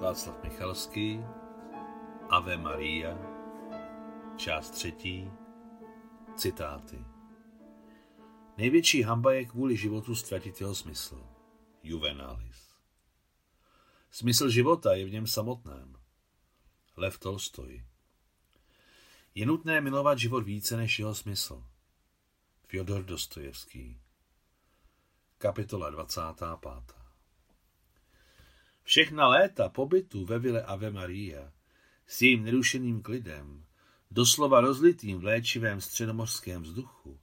Václav Michalský, Ave Maria, část třetí, citáty. Největší hamba je kvůli životu ztratit jeho smysl. Juvenalis. Smysl života je v něm samotném. Lev Tolstoj. Je nutné milovat život více než jeho smysl. Fyodor Dostojevský. Kapitola 25. Všechna léta pobytu ve vile Ave Maria s jejím nerušeným klidem, doslova rozlitým v léčivém středomořském vzduchu,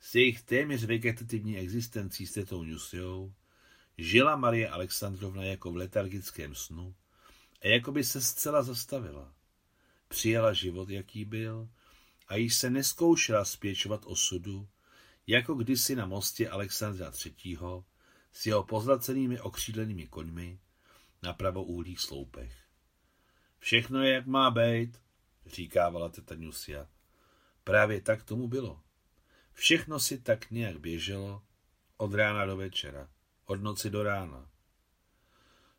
s jejich téměř vegetativní existencí s tetou Nusiou, žila Marie Alexandrovna jako v letargickém snu a jako by se zcela zastavila. Přijala život, jaký byl, a již se neskoušela spěčovat osudu, jako kdysi na mostě Alexandra III. s jeho pozlacenými okřídlenými koňmi, na pravoúhlých sloupech. Všechno je, jak má být, říkávala teta Nusia. Právě tak tomu bylo. Všechno si tak nějak běželo od rána do večera, od noci do rána.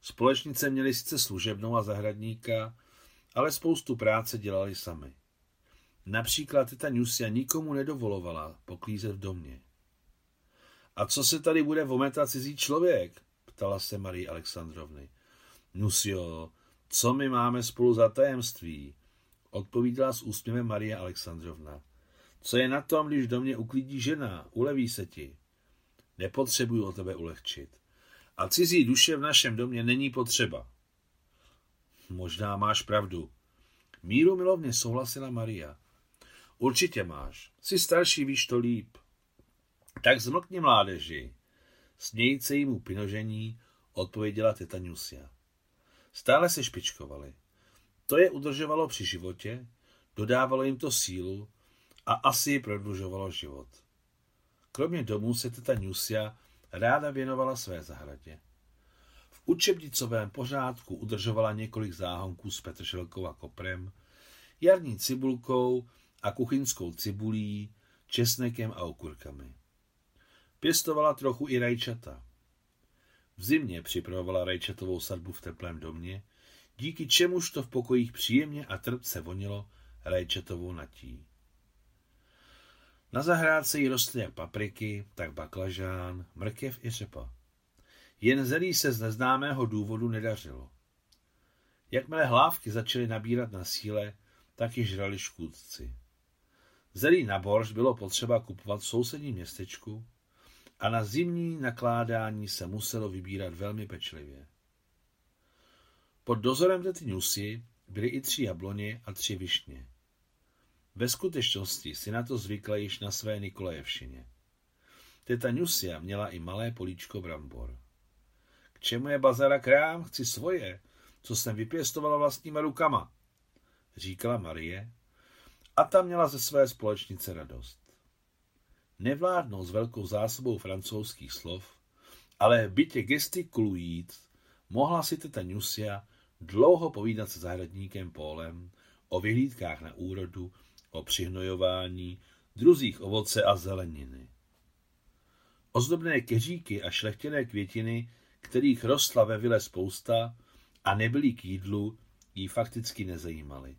Společnice měly sice služebnou a zahradníka, ale spoustu práce dělali sami. Například teta Nusia nikomu nedovolovala poklízet v domě. A co se tady bude vometat cizí člověk? ptala se Marie Alexandrovny. Nusio, co my máme spolu za tajemství? Odpovídala s úsměvem Maria Alexandrovna. Co je na tom, když do mě uklidí žena? Uleví se ti. Nepotřebuju o tebe ulehčit. A cizí duše v našem domě není potřeba. Možná máš pravdu. Míru milovně souhlasila Maria. Určitě máš. Jsi starší, víš to líp. Tak zmlkni mládeži. Smějící pinožení odpověděla teta Nusia. Stále se špičkovali. To je udržovalo při životě, dodávalo jim to sílu a asi prodlužovalo život. Kromě domů se teta Nusia ráda věnovala své zahradě. V učebnicovém pořádku udržovala několik záhonků s petrželkou a koprem, jarní cibulkou a kuchyňskou cibulí, česnekem a okurkami. Pěstovala trochu i rajčata. V zimě připravovala rajčatovou sadbu v teplém domě, díky čemuž to v pokojích příjemně a trpce vonilo rajčatovou natí. Na zahrádce jí rostly jak papriky, tak baklažán, mrkev i řepa. Jen zelí se z neznámého důvodu nedařilo. Jakmile hlávky začaly nabírat na síle, tak ji žrali škůdci. Zelí na borš bylo potřeba kupovat v sousedním městečku, a na zimní nakládání se muselo vybírat velmi pečlivě. Pod dozorem tety Nusy byly i tři jabloně a tři višně. Ve skutečnosti si na to zvykla již na své Nikolajevšině. Teta Nusia měla i malé políčko brambor. K čemu je bazara krám? Chci svoje, co jsem vypěstovala vlastníma rukama, říkala Marie a ta měla ze své společnice radost nevládnou s velkou zásobou francouzských slov, ale bytě gestikulujíc mohla si teta Nusia dlouho povídat se zahradníkem Pólem o vyhlídkách na úrodu, o přihnojování, druzích ovoce a zeleniny. Ozdobné keříky a šlechtěné květiny, kterých rostla ve vile spousta a nebyly k jídlu, jí fakticky nezajímaly.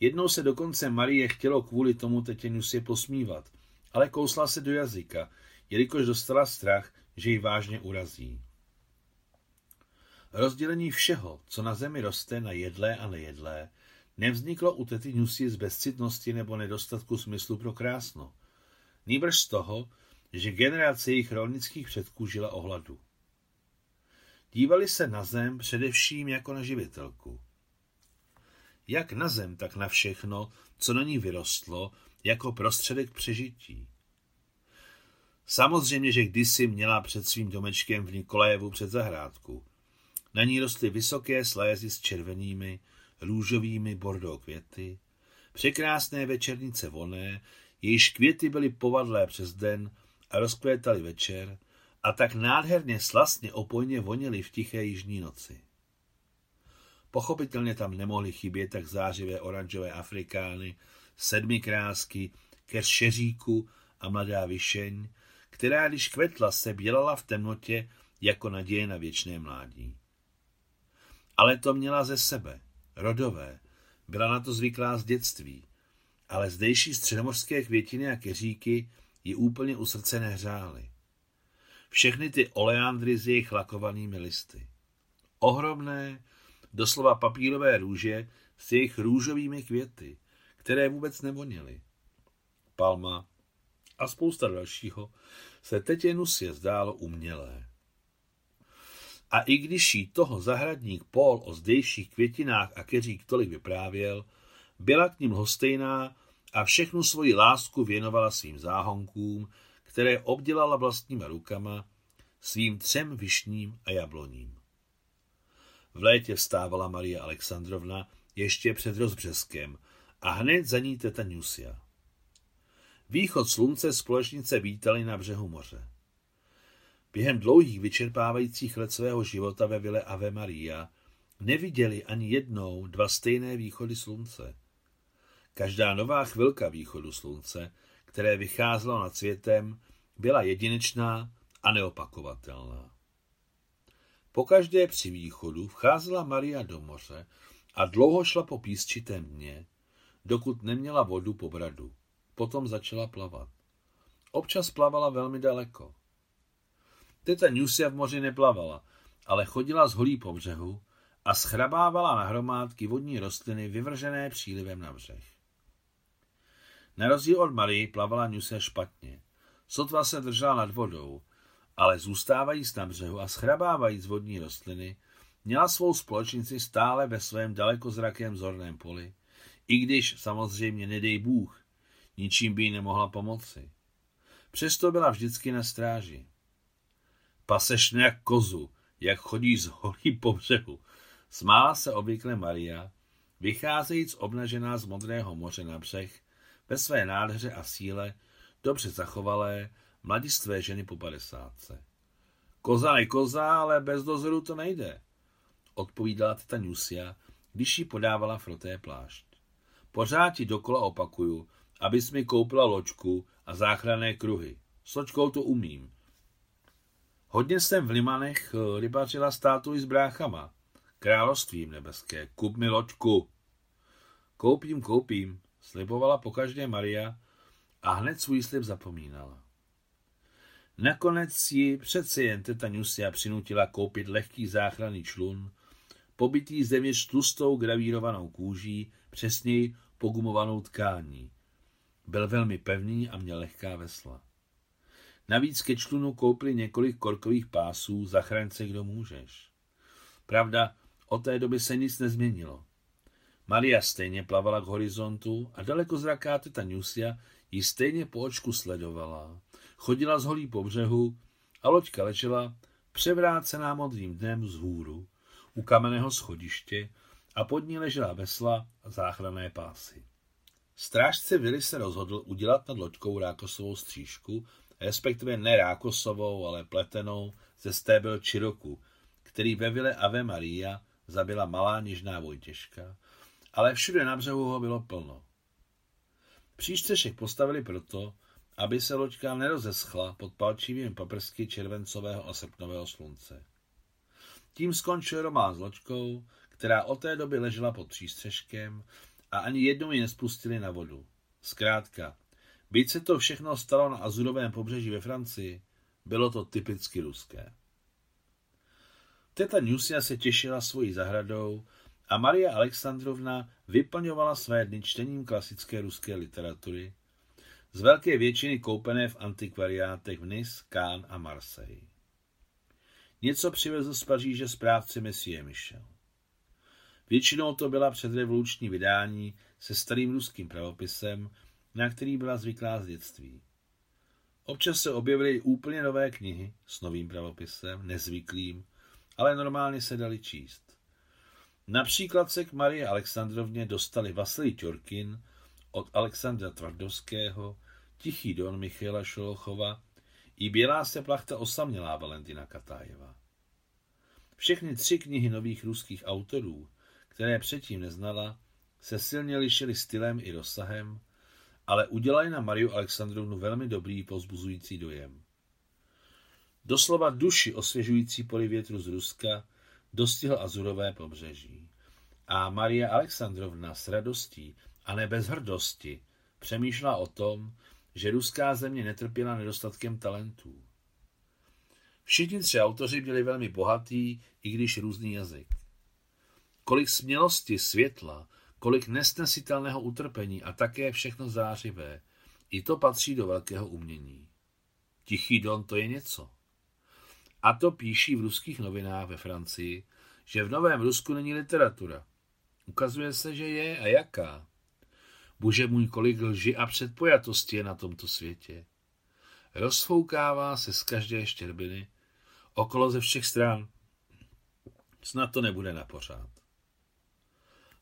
Jednou se dokonce Marie chtělo kvůli tomu tetě Nusie posmívat, ale kousla se do jazyka, jelikož dostala strach, že ji vážně urazí. Rozdělení všeho, co na zemi roste na jedlé a nejedlé, nevzniklo u tety Nusy z bezcitnosti nebo nedostatku smyslu pro krásno. Nýbrž z toho, že generace jejich rolnických předků žila o hladu. Dívali se na zem především jako na živitelku. Jak na zem, tak na všechno, co na ní vyrostlo, jako prostředek přežití. Samozřejmě, že kdysi měla před svým domečkem v Nikolajevu před zahrádku. Na ní rostly vysoké slézy s červenými, růžovými bordou květy, překrásné večernice voné, jejíž květy byly povadlé přes den a rozkvétaly večer a tak nádherně slastně opojně voněly v tiché jižní noci. Pochopitelně tam nemohly chybět tak zářivé oranžové afrikány, sedmi krásky, ke šeříku a mladá vyšeň, která když kvetla se bělala v temnotě jako naděje na věčné mládí. Ale to měla ze sebe, rodové, byla na to zvyklá z dětství, ale zdejší středomorské květiny a keříky ji úplně u srdce nehřály. Všechny ty oleandry s jejich lakovanými listy. Ohromné, doslova papírové růže s jejich růžovými květy, které vůbec nevonily. Palma a spousta dalšího se Tetěnusě zdálo umělé. A i když jí toho zahradník Paul o zdejších květinách a keřík tolik vyprávěl, byla k ním hostejná a všechnu svoji lásku věnovala svým záhonkům, které obdělala vlastníma rukama, svým třem višním a jabloním. V létě vstávala Maria Alexandrovna ještě před rozbřeskem a hned za ní teta Nusia. Východ slunce společnice vítali na břehu moře. Během dlouhých vyčerpávajících let svého života ve vile Ave Maria neviděli ani jednou dva stejné východy slunce. Každá nová chvilka východu slunce, které vycházelo nad světem, byla jedinečná a neopakovatelná. Pokaždé při východu vcházela Maria do moře a dlouho šla po písčitém dně, dokud neměla vodu po bradu. Potom začala plavat. Občas plavala velmi daleko. Teta Nusia v moři neplavala, ale chodila z holí po břehu a schrabávala na hromádky vodní rostliny vyvržené přílivem na břeh. Na rozdíl od Marie plavala Nusia špatně. Sotva se držela nad vodou, ale zůstávajíc na břehu a schrabávajíc vodní rostliny, měla svou společnici stále ve svém dalekozrakém zorném poli, i když samozřejmě nedej Bůh, ničím by jí nemohla pomoci. Přesto byla vždycky na stráži. Paseš jak kozu, jak chodí z holí po břehu. Smála se obvykle Maria, vycházejíc obnažená z modrého moře na břeh, ve své nádheře a síle, dobře zachovalé, mladistvé ženy po padesátce. Koza je koza, ale bez dozoru to nejde, odpovídala teta Nusia, když jí podávala froté plášť. Pořád ti dokola opakuju, abys mi koupila loďku a záchranné kruhy. S loďkou to umím. Hodně jsem v Limanech eh, rybařila státu i s bráchama. Královstvím nebeské, kup mi loďku. Koupím, koupím, slibovala pokaždé Maria a hned svůj slib zapomínala. Nakonec ji přece jen teta Nusia přinutila koupit lehký záchranný člun, pobytý zevnitř tlustou gravírovanou kůží, přesněji pogumovanou tkání. Byl velmi pevný a měl lehká vesla. Navíc ke člunu koupili několik korkových pásů, zachraň se, kdo můžeš. Pravda, od té doby se nic nezměnilo. Maria stejně plavala k horizontu a daleko zraká teta Nusia ji stejně po očku sledovala. Chodila z holí po břehu a loďka ležela převrácená modrým dnem z hůru u kamenného schodiště a pod ní ležela vesla a záchranné pásy. Strážce Vili se rozhodl udělat nad loďkou rákosovou střížku, respektive ne rákosovou, ale pletenou ze stébel čiroku, který ve vile Ave Maria zabila malá nižná Vojtěžka, ale všude na břehu ho bylo plno. Příštřešek postavili proto, aby se loďka nerozeschla pod palčivými paprsky červencového a srpnového slunce. Tím skončil román s loďkou, která od té doby ležela pod přístřežkem a ani jednou ji nespustili na vodu. Zkrátka, byť se to všechno stalo na Azurovém pobřeží ve Francii, bylo to typicky ruské. Teta Nusia se těšila svojí zahradou a Maria Alexandrovna vyplňovala své dny čtením klasické ruské literatury, z velké většiny koupené v antikvariátech v Nice, Cannes a Marseille. Něco přivezl z Paříže správce Messie Michel. Většinou to byla předrevoluční vydání se starým ruským pravopisem, na který byla zvyklá z dětství. Občas se objevily úplně nové knihy s novým pravopisem, nezvyklým, ale normálně se dali číst. Například se k Marie Alexandrovně dostali Vasilij Tjorkin od Alexandra Tvardovského, Tichý don Michaela Šolochova i Bělá se plachta osamělá Valentina Katájeva. Všechny tři knihy nových ruských autorů, které předtím neznala, se silně lišily stylem i rozsahem, ale udělají na Mariu Alexandrovnu velmi dobrý pozbuzující dojem. Doslova duši osvěžující poli větru z Ruska dostihl azurové pobřeží. A Maria Alexandrovna s radostí a ne bez hrdosti přemýšlela o tom, že ruská země netrpěla nedostatkem talentů. Všichni tři autoři měli velmi bohatý, i když různý jazyk. Kolik smělosti, světla, kolik nesnesitelného utrpení a také všechno zářivé, i to patří do velkého umění. Tichý don to je něco. A to píší v ruských novinách ve Francii, že v Novém Rusku není literatura. Ukazuje se, že je a jaká. Bože můj, kolik lži a předpojatosti je na tomto světě. Rozfoukává se z každé štěrbiny, okolo ze všech stran. Snad to nebude na pořád.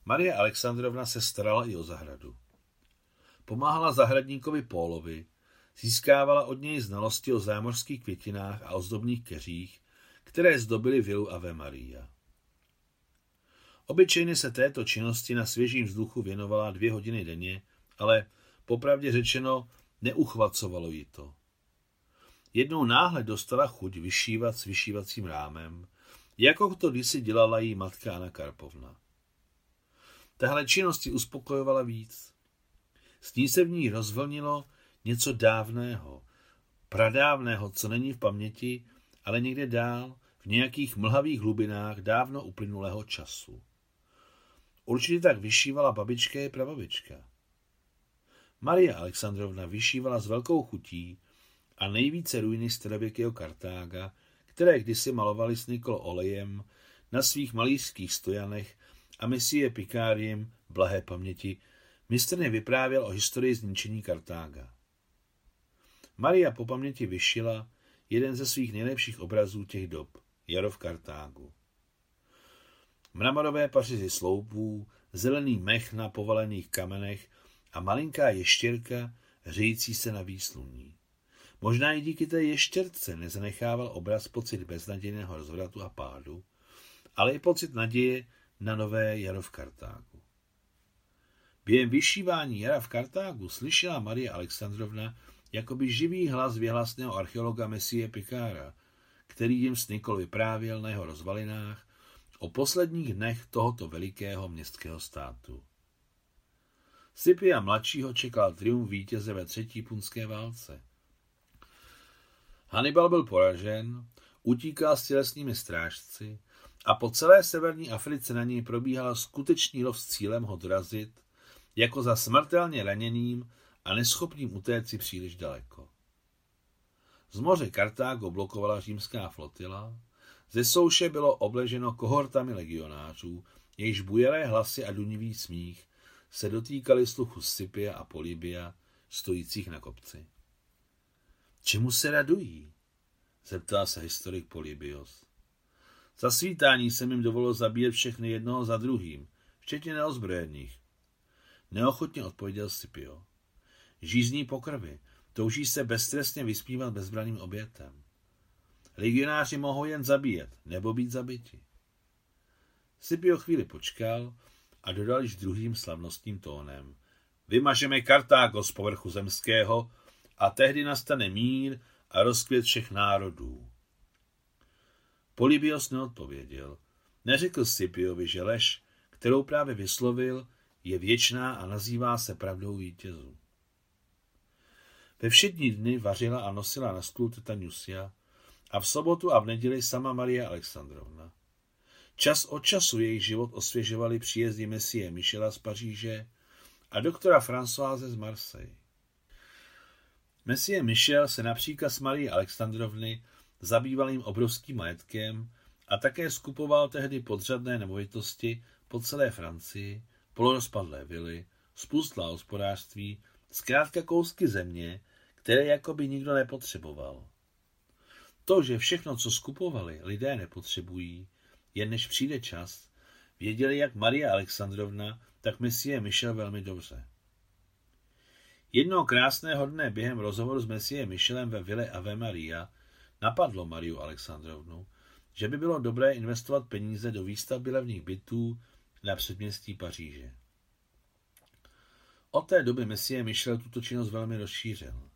Marie Alexandrovna se starala i o zahradu. Pomáhala zahradníkovi Pólovi, získávala od něj znalosti o zámořských květinách a ozdobných keřích, které zdobily vilu Ave Maria. Obyčejně se této činnosti na svěžím vzduchu věnovala dvě hodiny denně, ale popravdě řečeno neuchvacovalo jí to. Jednou náhle dostala chuť vyšívat s vyšívacím rámem, jako to kdysi dělala jí matka Anna Karpovna. Tahle činnosti uspokojovala víc. S ní se v ní rozvlnilo něco dávného, pradávného, co není v paměti, ale někde dál, v nějakých mlhavých hlubinách dávno uplynulého času. Určitě tak vyšívala babička i prababička. Maria Alexandrovna vyšívala s velkou chutí a nejvíce ruiny starověkého Kartága, které kdysi malovali s Nikol olejem na svých malířských stojanech a misie Picardiem blahé paměti mistrně vyprávěl o historii zničení Kartága. Maria po paměti vyšila jeden ze svých nejlepších obrazů těch dob, Jaro v Kartágu. Mramorové pařizy sloupů, zelený mech na povalených kamenech a malinká ještěrka hřející se na výsluní. Možná i díky té ještěrce nezanechával obraz pocit beznadějného rozvratu a pádu, ale i pocit naděje na nové jaro v Kartágu. Během vyšívání jara v Kartágu slyšela Marie Alexandrovna jakoby živý hlas věhlasného archeologa Messie Picara, který jim s Nikol vyprávěl na jeho rozvalinách o posledních dnech tohoto velikého městského státu. Scipia mladšího čekal triumf vítěze ve třetí punské válce. Hannibal byl poražen, utíkal s tělesnými strážci a po celé severní Africe na něj probíhal skutečný lov s cílem ho dorazit, jako za smrtelně raněným a neschopným utéci příliš daleko. Z moře Kartágo blokovala římská flotila, ze souše bylo obleženo kohortami legionářů, jejichž bujelé hlasy a dunivý smích se dotýkali sluchu Scipia a Polibia, stojících na kopci. Čemu se radují? zeptal se historik Polybios. Za svítání jsem jim dovolil zabíjet všechny jednoho za druhým, včetně neozbrojených. Neochotně odpověděl Scipio. Žízní po krvi, touží se beztrestně vyspívat bezbraným obětem. Legionáři mohou jen zabíjet, nebo být zabiti. Scipio chvíli počkal a dodal již druhým slavnostním tónem. Vymažeme Kartágo z povrchu zemského a tehdy nastane mír a rozkvět všech národů. Polybios neodpověděl. Neřekl Scipiovi, že lež, kterou právě vyslovil, je věčná a nazývá se pravdou vítězů. Ve všední dny vařila a nosila na stůl teta Nusia a v sobotu a v neděli sama Maria Alexandrovna. Čas od času jejich život osvěžovali příjezdy Messie Michela z Paříže a doktora Françoise z Marseille. Messie Michel se například s Marie Alexandrovny zabýval jim obrovským majetkem a také skupoval tehdy podřadné nemovitosti po celé Francii, polorozpadlé vily, spustlá hospodářství, zkrátka kousky země, které jakoby nikdo nepotřeboval. To, že všechno, co skupovali, lidé nepotřebují, jen než přijde čas, věděli jak Maria Alexandrovna, tak Messie Michel velmi dobře. Jednoho krásného dne během rozhovoru s Messie Michelem ve Ville Ave Maria napadlo Mariu Alexandrovnu, že by bylo dobré investovat peníze do výstavby levných bytů na předměstí Paříže. Od té doby Messie Michel tuto činnost velmi rozšířil.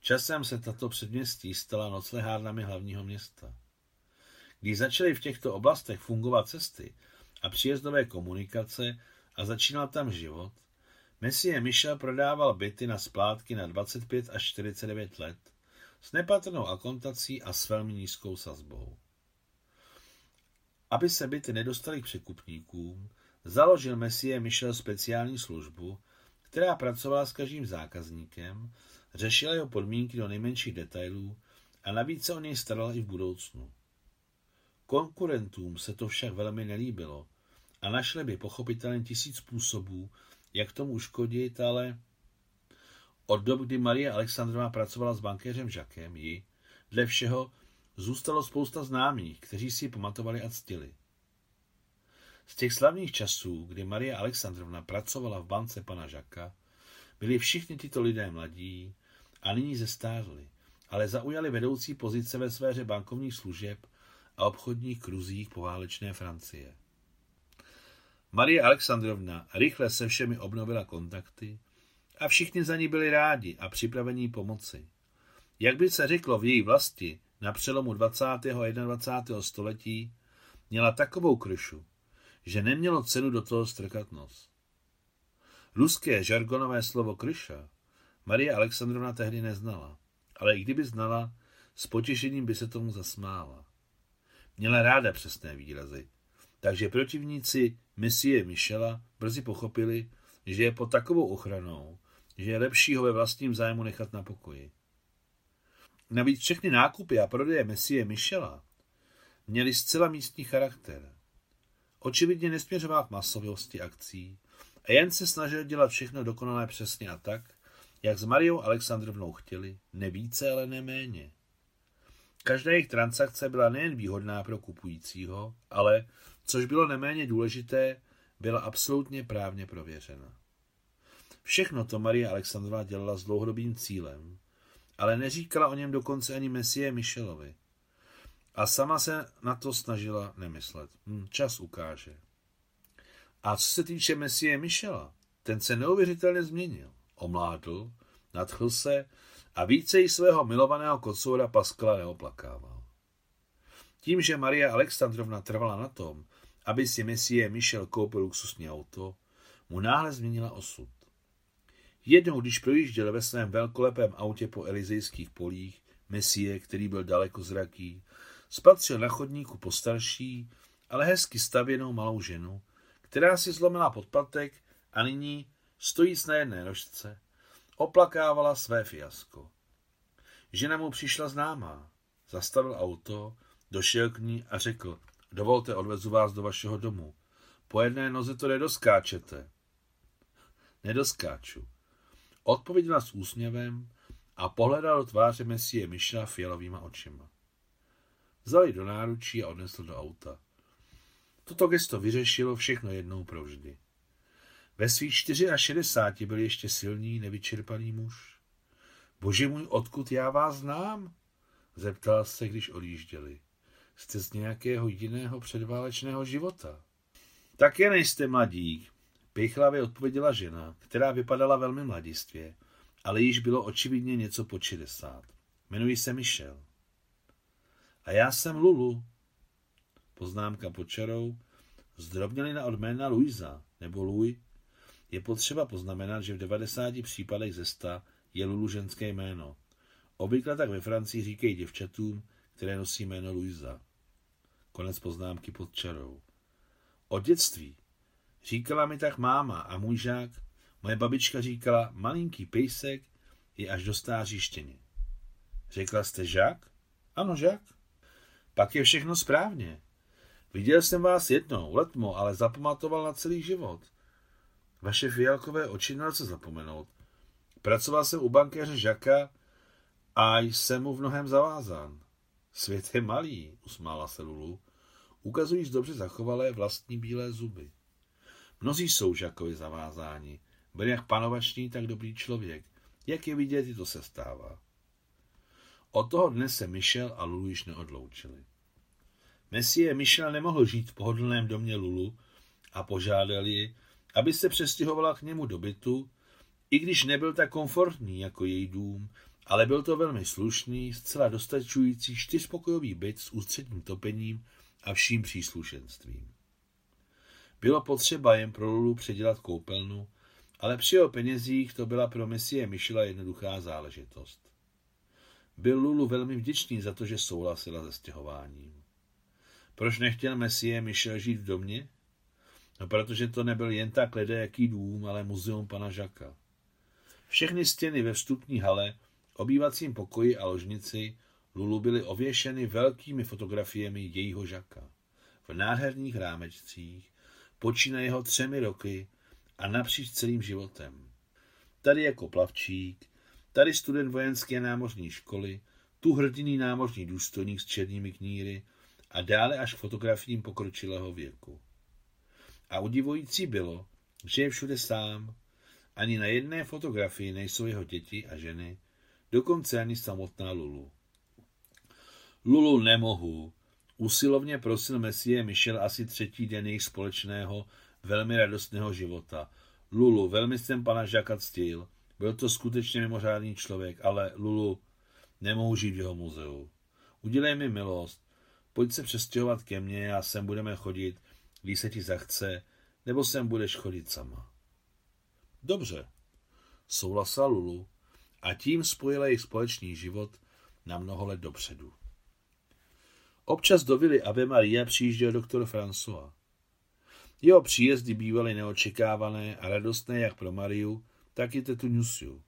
Časem se tato předměstí stala noclehárnami hlavního města. Když začaly v těchto oblastech fungovat cesty a příjezdové komunikace a začínal tam život, Messie Michel prodával byty na splátky na 25 až 49 let s nepatrnou akontací a s velmi nízkou sazbou. Aby se byty nedostaly k překupníkům, založil Messie Michel speciální službu, která pracovala s každým zákazníkem, řešila jeho podmínky do nejmenších detailů a navíc se o něj starala i v budoucnu. Konkurentům se to však velmi nelíbilo a našli by pochopitelně tisíc způsobů, jak tomu uškodit, ale od dob, kdy Marie Alexandrová pracovala s bankéřem Žakem, ji, dle všeho, zůstalo spousta známých, kteří si ji pamatovali a ctili. Z těch slavných časů, kdy Marie Alexandrovna pracovala v bance pana Žaka, byli všichni tyto lidé mladí a nyní zestárli, ale zaujali vedoucí pozice ve sféře bankovních služeb a obchodních kruzích poválečné Francie. Marie Alexandrovna rychle se všemi obnovila kontakty a všichni za ní byli rádi a připravení pomoci. Jak by se řeklo v její vlasti na přelomu 20. a 21. století, měla takovou kryšu, že nemělo cenu do toho strkat nos. Ruské žargonové slovo kryša Marie Alexandrovna tehdy neznala, ale i kdyby znala, s potěšením by se tomu zasmála. Měla ráda přesné výrazy, takže protivníci misie Michela brzy pochopili, že je pod takovou ochranou, že je lepší ho ve vlastním zájmu nechat na pokoji. Navíc všechny nákupy a prodeje misie Michela měly zcela místní charakter. Očividně nesměřoval k masovosti akcí a jen se snažil dělat všechno dokonale přesně a tak, jak s Mariou Alexandrovnou chtěli, ne více, ale ne méně. Každá jejich transakce byla nejen výhodná pro kupujícího, ale, což bylo neméně důležité, byla absolutně právně prověřena. Všechno to Marie Alexandrová dělala s dlouhodobým cílem, ale neříkala o něm dokonce ani Messie Michelovi. A sama se na to snažila nemyslet. Hm, čas ukáže. A co se týče Messie Michela, ten se neuvěřitelně změnil. Omládl, nadchl se a více i svého milovaného kocoura Paskala neoplakával. Tím, že Maria Alexandrovna trvala na tom, aby si Messie Michel koupil luxusní auto, mu náhle změnila osud. Jednou, když projížděl ve svém velkolepém autě po elizejských polích, Messie, který byl daleko zraký, spatřil na chodníku postarší, ale hezky stavěnou malou ženu, která si zlomila podpatek a nyní, stojíc na jedné nožce, oplakávala své fiasko. Žena mu přišla známá. Zastavil auto, došel k ní a řekl, dovolte, odvezu vás do vašeho domu. Po jedné noze to nedoskáčete. Nedoskáču. Odpověděla s úsměvem a pohledal do tváře Messie Miša fialovýma očima. Vzali do náručí a odnesl do auta. Toto gesto vyřešilo všechno jednou provždy. Ve svých 64 byl ještě silný, nevyčerpaný muž. Bože můj, odkud já vás znám? Zeptal se, když odjížděli. Jste z nějakého jiného předválečného života. Také nejste mladík, Pichlavě odpověděla žena, která vypadala velmi mladistvě, ale již bylo očividně něco po 60. Jmenuji se Michel. A já jsem Lulu. Poznámka pod čarou. Zdrobněli na odména Luisa, nebo Louis. Je potřeba poznamenat, že v 90 případech ze 100 je Lulu ženské jméno. Obvykle tak ve Francii říkají děvčatům, které nosí jméno Luisa. Konec poznámky pod čarou. Od dětství Říkala mi tak máma a můj žák. Moje babička říkala, malinký pejsek je až do stáří štěně. Řekla jste žák? Ano, žák. Pak je všechno správně. Viděl jsem vás jednou, letmo, ale zapamatoval na celý život. Vaše fialkové oči nelze zapomenout. Pracoval jsem u bankéře Žaka a jsem mu v mnohem zavázán. Svět je malý, usmála se Lulu. Ukazujíš dobře zachovalé vlastní bílé zuby. Mnozí jsou Žakovi zavázáni. Byl jak panovačný, tak dobrý člověk. Jak je vidět, i to se stává. Od toho dne se Michel a Lulu již neodloučili. Messie Michel nemohl žít v pohodlném domě Lulu a požádal ji, aby se přestěhovala k němu do bytu, i když nebyl tak komfortní jako její dům ale byl to velmi slušný, zcela dostačující čtyřpokojový byt s ústředním topením a vším příslušenstvím. Bylo potřeba jen pro Lulu předělat koupelnu, ale při jeho penězích to byla pro Messie Michela jednoduchá záležitost. Byl Lulu velmi vděčný za to, že souhlasila se stěhováním. Proč nechtěl Messie Michel žít v domě? No protože to nebyl jen tak jaký dům, ale muzeum pana Žaka. Všechny stěny ve vstupní hale, obývacím pokoji a ložnici Lulu byly ověšeny velkými fotografiemi jejího Žaka. V nádherných rámečcích, počína jeho třemi roky a napříč celým životem. Tady jako plavčík, tady student vojenské námořní školy, tu hrdiný námořní důstojník s černými kníry a dále až k fotografiím pokročilého věku. A udivující bylo, že je všude sám. Ani na jedné fotografii nejsou jeho děti a ženy, dokonce ani samotná Lulu. Lulu nemohu. Usilovně prosil Messie Michel asi třetí den jejich společného, velmi radostného života. Lulu, velmi jsem pana Žaka ctil. Byl to skutečně mimořádný člověk, ale Lulu, nemohu žít v jeho muzeu. Udělej mi milost, pojď se přestěhovat ke mně a sem budeme chodit, když se ti zachce, nebo sem budeš chodit sama. Dobře, souhlasila Lulu a tím spojila jejich společný život na mnoho let dopředu. Občas do vily Ave Maria přijížděl doktor François. Jeho příjezdy bývaly neočekávané a radostné jak pro Mariu, tak i tetu Nusiu.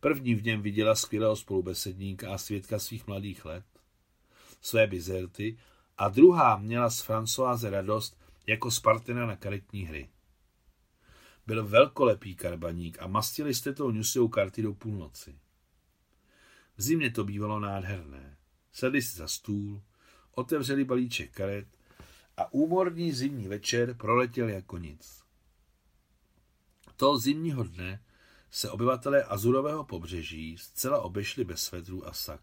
První v něm viděla skvělého spolubesedníka a svědka svých mladých let, své bizerty, a druhá měla z Françoise radost jako Spartana na karetní hry. Byl velkolepý karbaník a mastili jste tou Nusiou karty do půlnoci. V zimě to bývalo nádherné. Sedli si za stůl, otevřeli balíček karet a úmorný zimní večer proletěl jako nic. Toho zimního dne se obyvatelé Azurového pobřeží zcela obešli bez svedrů a sak.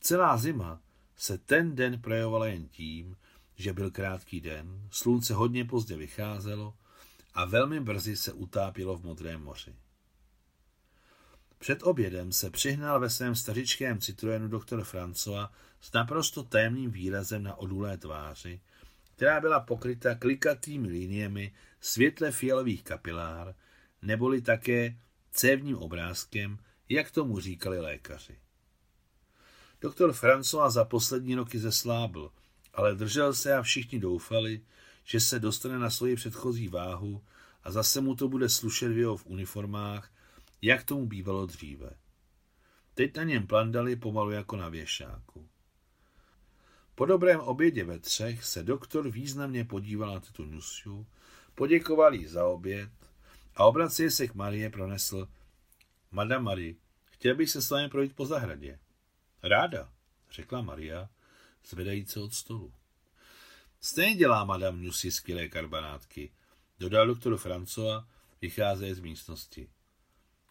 Celá zima se ten den projevovala jen tím, že byl krátký den, slunce hodně pozdě vycházelo a velmi brzy se utápilo v modrém moři. Před obědem se přihnal ve svém stařičkém Citroenu doktor François s naprosto témným výrazem na odulé tváři, která byla pokryta klikatými liniemi světle fialových kapilár, neboli také cévním obrázkem, jak tomu říkali lékaři. Doktor François za poslední roky zeslábl, ale držel se a všichni doufali, že se dostane na svoji předchozí váhu a zase mu to bude slušet v jeho v uniformách, jak tomu bývalo dříve. Teď na něm plandali pomalu jako na věšáku. Po dobrém obědě ve třech se doktor významně podíval na tuto Nusiu, poděkoval jí za oběd a obrací se k Marie pronesl Madame Marie, chtěl bych se s vámi projít po zahradě. Ráda, řekla Maria, zvedající od stolu. Stejně dělá Madame Nusi skvělé karbanátky, dodal doktor Francova, vycházeje z místnosti.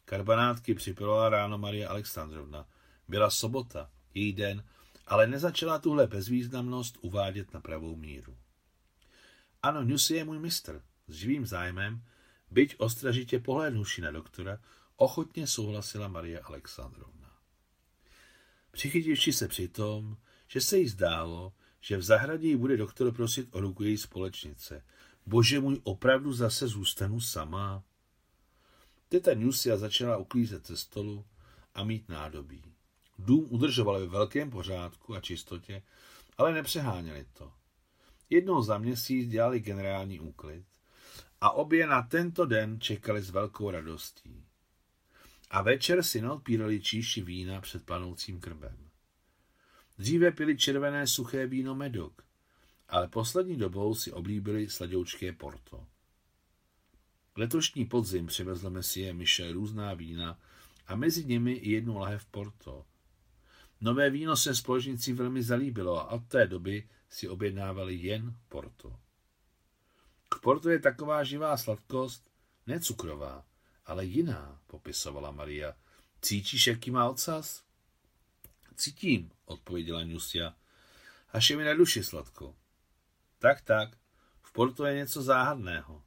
Karbanátky připravila ráno Marie Alexandrovna. Byla sobota, její den, ale nezačala tuhle bezvýznamnost uvádět na pravou míru. Ano, Nusy je můj mistr, s živým zájmem, byť ostražitě pohlédnuši na doktora, ochotně souhlasila Marie Alexandrovna. Přichytivši se přitom, že se jí zdálo, že v zahradě jí bude doktor prosit o ruku její společnice. Bože můj, opravdu zase zůstanu sama? Teta Nusia začala uklízet ze stolu a mít nádobí. Dům udržovali ve velkém pořádku a čistotě, ale nepřeháněli to. Jednou za měsíc dělali generální úklid a obě na tento den čekali s velkou radostí. A večer si neodpírali číši vína před planoucím krbem. Dříve pili červené suché víno medok, ale poslední dobou si oblíbili sladoučké porto. Letošní podzim přivezl Messie Michel různá vína a mezi nimi i jednu lahev porto. Nové víno se společníci velmi zalíbilo a od té doby si objednávali jen porto. K portu je taková živá sladkost, ne cukrová, ale jiná, popisovala Maria. Cítíš, jaký má ocas? Cítím, odpověděla Nusia. Až je mi na duši sladko. Tak, tak, v portu je něco záhadného.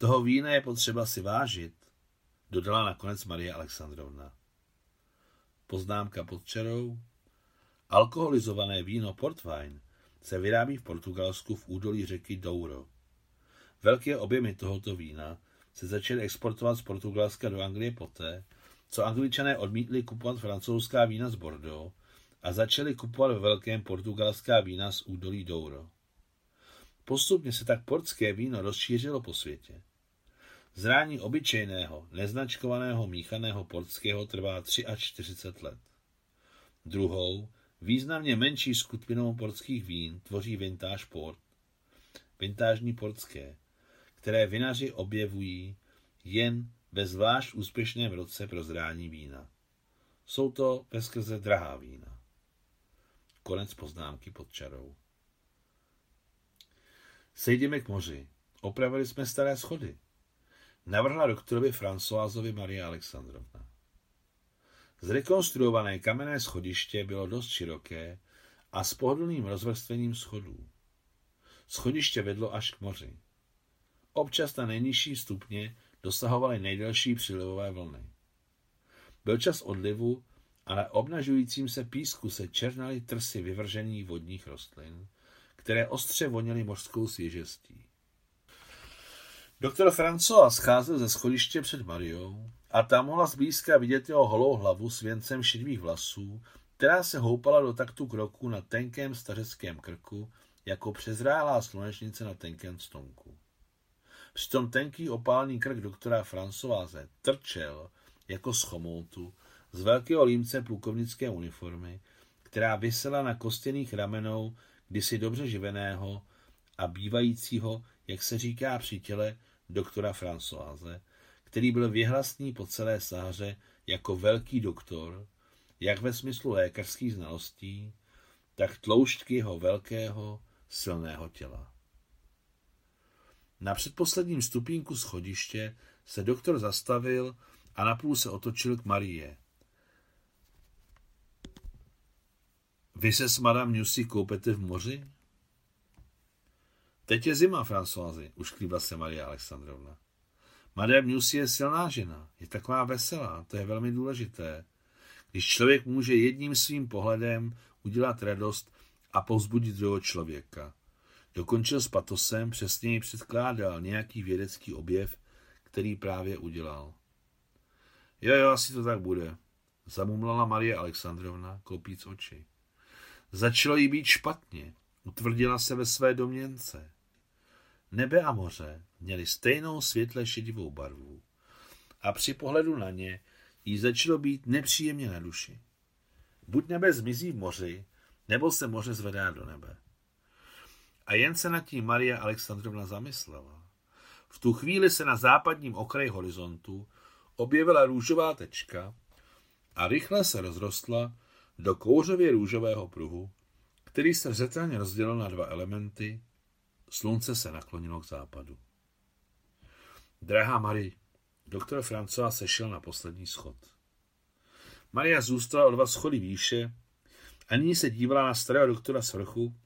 Toho vína je potřeba si vážit, dodala nakonec Marie Alexandrovna. poznámka pod čarou. Alkoholizované víno Portwine se vyrábí v Portugalsku v údolí řeky Douro. Velké objemy tohoto vína se začaly exportovat z Portugalska do Anglie poté, co angličané odmítli kupovat francouzská vína z Bordeaux a začali kupovat ve velkém portugalská vína z údolí Douro. Postupně se tak portské víno rozšířilo po světě. Zrání obyčejného, neznačkovaného míchaného portského trvá 43 let. Druhou, významně menší skupinou portských vín tvoří vintage port, vintážní portské, které vinaři objevují jen ve zvlášť úspěšném roce pro zrání vína. Jsou to veskrze drahá vína. Konec poznámky pod čarou. Sejdeme k moři. Opravili jsme staré schody. Navrhla doktorovi Françoisovi Maria Alexandrovna. Zrekonstruované kamenné schodiště bylo dost široké a s pohodlným rozvrstvením schodů. Schodiště vedlo až k moři. Občas na nejnižší stupně dosahovaly nejdelší přílivové vlny. Byl čas odlivu a na obnažujícím se písku se černaly trsy vyvržených vodních rostlin, které ostře voněly mořskou svěžestí. Doktor François scházel ze schodiště před Mariou a tam mohla zblízka vidět jeho holou hlavu s věncem šedivých vlasů, která se houpala do taktu kroku na tenkém stařeckém krku, jako přezrálá slunečnice na tenkém stonku. Přitom tenký opálný krk doktora Francoise trčel jako z chomoutu z velkého límce plukovnické uniformy, která vysela na kostěných ramenou kdysi dobře živeného a bývajícího, jak se říká při těle, doktora Francoise, který byl věhlasný po celé sáře jako velký doktor, jak ve smyslu lékařských znalostí, tak tloušťky jeho velkého, silného těla. Na předposledním stupínku schodiště se doktor zastavil a napůl se otočil k Marie. Vy se s Madame Newsy koupete v moři? Teď je zima, Françoisi, ušklíbla se Maria Alexandrovna. Madame Newsy je silná žena, je taková veselá, to je velmi důležité. Když člověk může jedním svým pohledem udělat radost a povzbudit druhého člověka. Dokončil s patosem, přesněji předkládal nějaký vědecký objev, který právě udělal. Jo, jo, asi to tak bude, zamumlala Marie Alexandrovna, kopíc oči. Začalo jí být špatně, utvrdila se ve své domněnce. Nebe a moře měly stejnou světle šedivou barvu a při pohledu na ně jí začalo být nepříjemně na duši. Buď nebe zmizí v moři, nebo se moře zvedá do nebe. A jen se nad tím Maria Alexandrovna zamyslela. V tu chvíli se na západním okraji horizontu objevila růžová tečka a rychle se rozrostla do kouřově růžového pruhu, který se zřetelně rozdělil na dva elementy, slunce se naklonilo k západu. Drahá Marie, doktor Francois sešel na poslední schod. Maria zůstala o dva schody výše a nyní se dívala na starého doktora z vrchu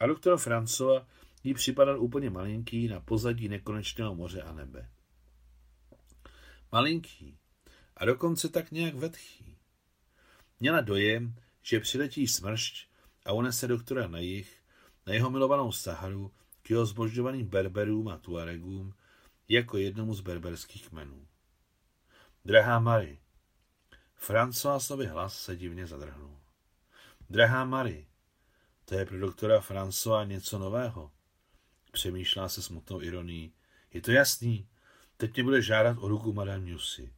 a doktor François jí připadal úplně malinký na pozadí nekonečného moře a nebe. Malinký a dokonce tak nějak vetchý. Měla dojem, že přiletí smršť a unese doktora na jich, na jeho milovanou Saharu, jeho zbožďovaným berberům a tuaregům, jako jednomu z berberských kmenů. Drahá Mary, Françoisovi hlas se divně zadrhnul. Drahá Mary, to je pro doktora François něco nového. Přemýšlá se smutnou ironií. Je to jasný, teď mě bude žádat o ruku Madame Newsy.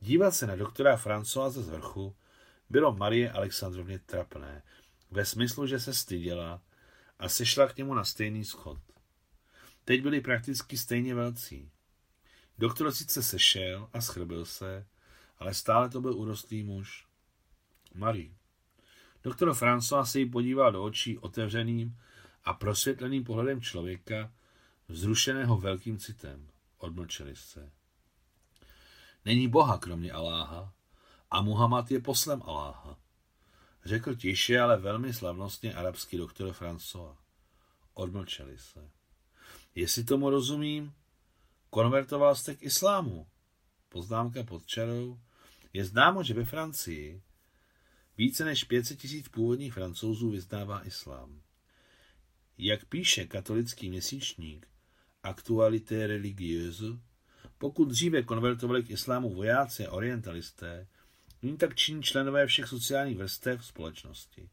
Dívat se na doktora Françoise z vrchu bylo Marie Alexandrovně trapné, ve smyslu, že se styděla a sešla k němu na stejný schod. Teď byli prakticky stejně velcí. Doktor sice sešel a schrbil se, ale stále to byl urostlý muž. Marie. Doktor François se jí podíval do očí otevřeným a prosvětleným pohledem člověka, vzrušeného velkým citem. Odmlčeli se. Není Boha kromě Aláha a Muhammad je poslem Aláha. Řekl tiše, ale velmi slavnostně arabský doktor François. Odmlčeli se. Jestli tomu rozumím, konvertoval jste k islámu. Poznámka pod čarou. Je známo, že ve Francii více než 500 tisíc původních francouzů vyznává islám. Jak píše katolický měsíčník Actualité religieuse, pokud dříve konvertovali k islámu vojáci a orientalisté, nyní tak činí členové všech sociálních vrstev společnosti.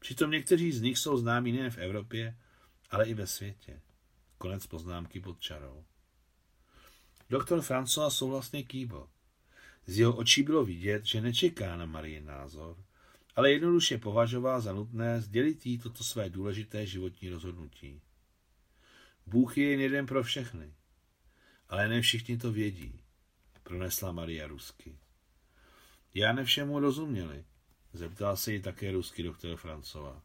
Přitom někteří z nich jsou známí nejen v Evropě, ale i ve světě. Konec poznámky pod čarou. Doktor François souhlasně kývl. Z jeho očí bylo vidět, že nečeká na Marie názor, ale jednoduše považoval za nutné sdělit jí toto své důležité životní rozhodnutí. Bůh je jen jeden pro všechny, ale ne všichni to vědí, pronesla Maria rusky. Já ne všemu rozuměli, zeptal se jí také rusky doktor Francova.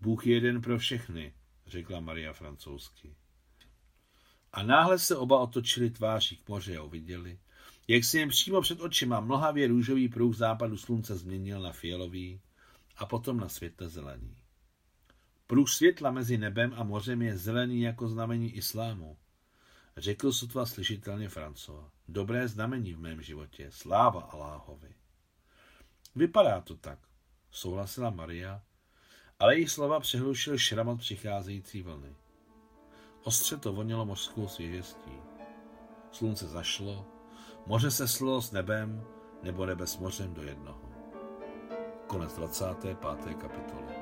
Bůh je jeden pro všechny, řekla Maria francouzsky. A náhle se oba otočili tváří k moři a uviděli, jak se jim přímo před očima mlhavě růžový pruh západu slunce změnil na fialový a potom na světle zelený. Pruh světla mezi nebem a mořem je zelený jako znamení islámu. Řekl sotva slyšitelně Francova. Dobré znamení v mém životě. Sláva Aláhovi. Vypadá to tak, souhlasila Maria, ale její slova přehlušil šramat přicházející vlny. Ostře to vonělo mořskou svěžestí. Slunce zašlo, moře se slilo s nebem, nebo nebe s mořem do jednoho. Konec 25. kapitoly.